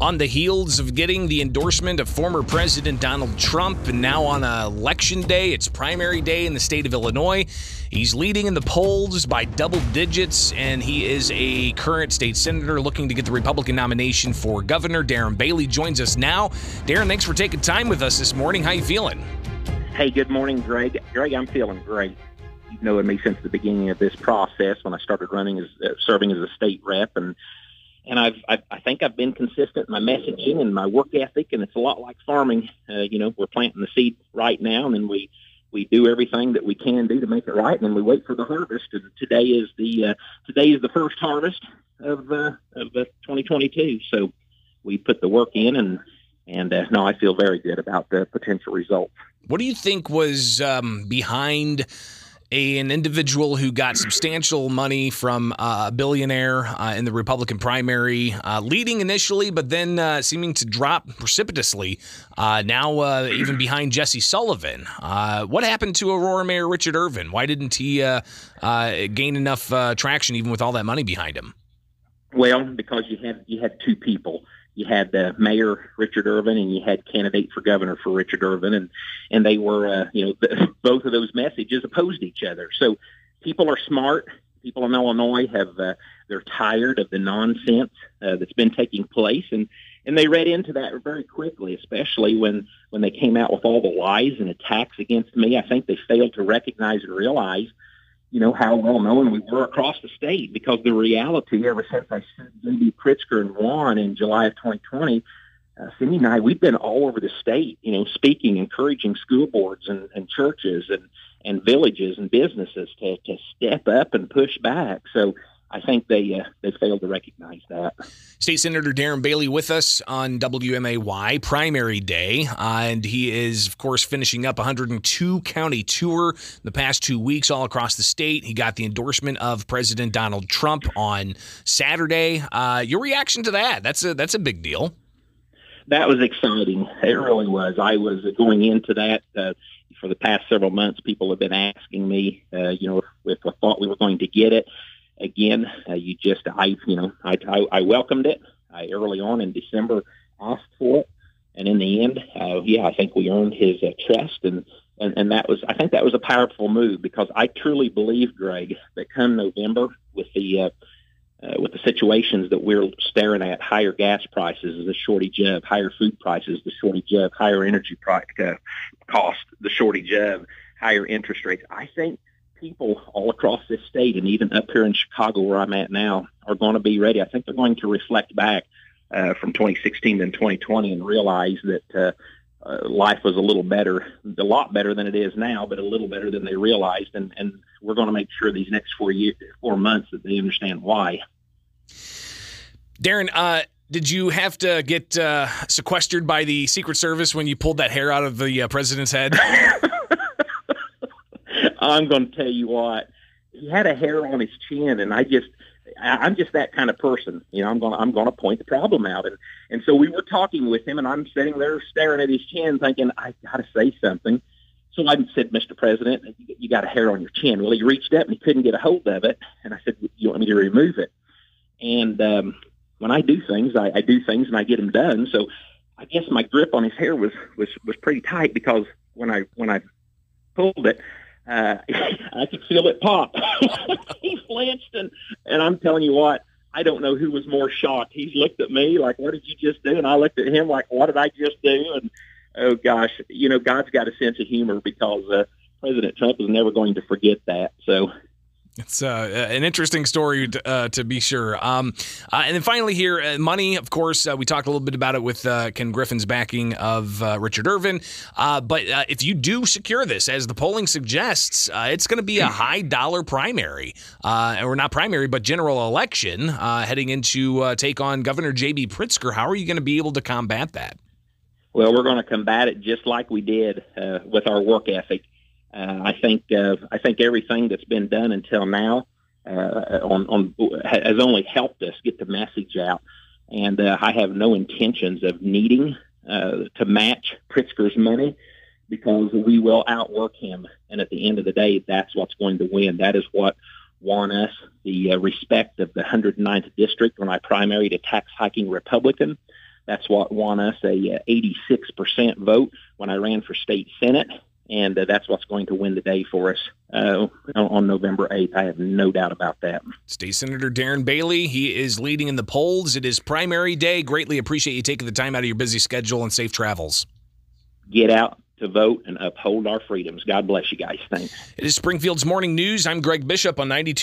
On the heels of getting the endorsement of former President Donald Trump, and now on election day, it's primary day in the state of Illinois. He's leading in the polls by double digits, and he is a current state senator looking to get the Republican nomination for governor. Darren Bailey joins us now. Darren, thanks for taking time with us this morning. How you feeling? Hey, good morning, Greg. Greg, I'm feeling great. You've known me since the beginning of this process when I started running as uh, serving as a state rep, and and I've, I've I think I've been consistent in my messaging and my work ethic, and it's a lot like farming. Uh, you know, we're planting the seed right now, and then we we do everything that we can do to make it right, and then we wait for the harvest. And today is the uh, today is the first harvest of uh, of uh, 2022. So we put the work in, and and uh, no, I feel very good about the potential results. What do you think was um, behind? A, an individual who got substantial money from uh, a billionaire uh, in the Republican primary, uh, leading initially, but then uh, seeming to drop precipitously. Uh, now, uh, even behind Jesse Sullivan. what happened to Aurora Mayor Richard Irvin? Why didn't he gain enough traction, even with all that money behind him? Well, because you had you had two people you had uh, Mayor Richard Irvin and you had candidate for governor for Richard Irvin, and and they were uh, you know both of those messages opposed each other. So people are smart. People in Illinois have uh, they're tired of the nonsense uh, that's been taking place, and and they read into that very quickly, especially when when they came out with all the lies and attacks against me. I think they failed to recognize and realize you know, how well known we were across the state because the reality ever since I sent J.B. Pritzker and won in July of 2020, uh, Cindy and I, we've been all over the state, you know, speaking, encouraging school boards and, and churches and, and villages and businesses to, to step up and push back. So I think they uh, they failed to recognize that. State Senator Darren Bailey with us on WMAY primary day, uh, and he is of course finishing up 102 county tour the past two weeks all across the state. He got the endorsement of President Donald Trump on Saturday. Uh, your reaction to that? That's a that's a big deal. That was exciting. It really was. I was going into that uh, for the past several months. People have been asking me, uh, you know, if, if I thought we were going to get it again, uh, you just I you know I, I, I welcomed it. I early on in December asked for it, and in the end, uh, yeah, I think we earned his uh, trust, and, and and that was I think that was a powerful move because I truly believe, Greg, that come November with the uh, uh, with the situations that we're staring at, higher gas prices, the shortage of, higher food prices, the shortage of, higher energy price, uh, cost, the shortage of, higher interest rates. I think people all across this state and even up here in Chicago where I'm at now are going to be ready. I think they're going to reflect back uh, from 2016 and 2020 and realize that uh, uh, life was a little better, a lot better than it is now, but a little better than they realized. And, and we're going to make sure these next four years, four months that they understand why. Darren, uh, did you have to get uh, sequestered by the Secret Service when you pulled that hair out of the uh, president's head? I'm going to tell you what. He had a hair on his chin, and I just, I'm just that kind of person. You know, I'm going, to I'm going to point the problem out, and and so we were talking with him, and I'm sitting there staring at his chin, thinking I got to say something. So I said, Mr. President, you got a hair on your chin. Well, he reached up and he couldn't get a hold of it, and I said, you want me to remove it? And um, when I do things, I, I do things and I get them done. So I guess my grip on his hair was was was pretty tight because when I when I pulled it, uh, I could feel it pop. he flinched, and and I'm telling you what, I don't know who was more shocked. He looked at me like, "What did you just do?" And I looked at him like, "What did I just do?" And oh gosh, you know, God's got a sense of humor because uh, President Trump is never going to forget that. So it's uh, an interesting story to, uh, to be sure. Um, uh, and then finally, here, uh, money. Of course, uh, we talked a little bit about it with uh, Ken Griffin's backing of Richard Irvin. but if you do secure this, as the polling suggests, it's going to be a high dollar primary, or not primary, but general election heading into take on Governor J.B. Pritzker. How are you going to be able to combat that? Well, we're going to combat it just like we did with our work ethic. Uh, I think uh, I think everything that's been done until now uh, on, on has only helped us get the message out, and I have no intentions of needing to match Pritzker's money because we will outwork him, and at the end of the day, that's what's going to win. That is what won us the uh, respect of the 109th district when I primaried a tax hiking Republican. That's what won us a uh, 86% vote when I ran for state senate, and uh, that's what's going to win the day for us uh, on November 8th. I have no doubt about that. State Senator Darren Bailey, he is leading in the polls. It is primary day. Greatly appreciate you taking the time out of your busy schedule and safe travels. Get out to vote and uphold our freedoms. God bless you guys. Thanks. It is Springfield's Morning News. I'm Greg Bishop on 92.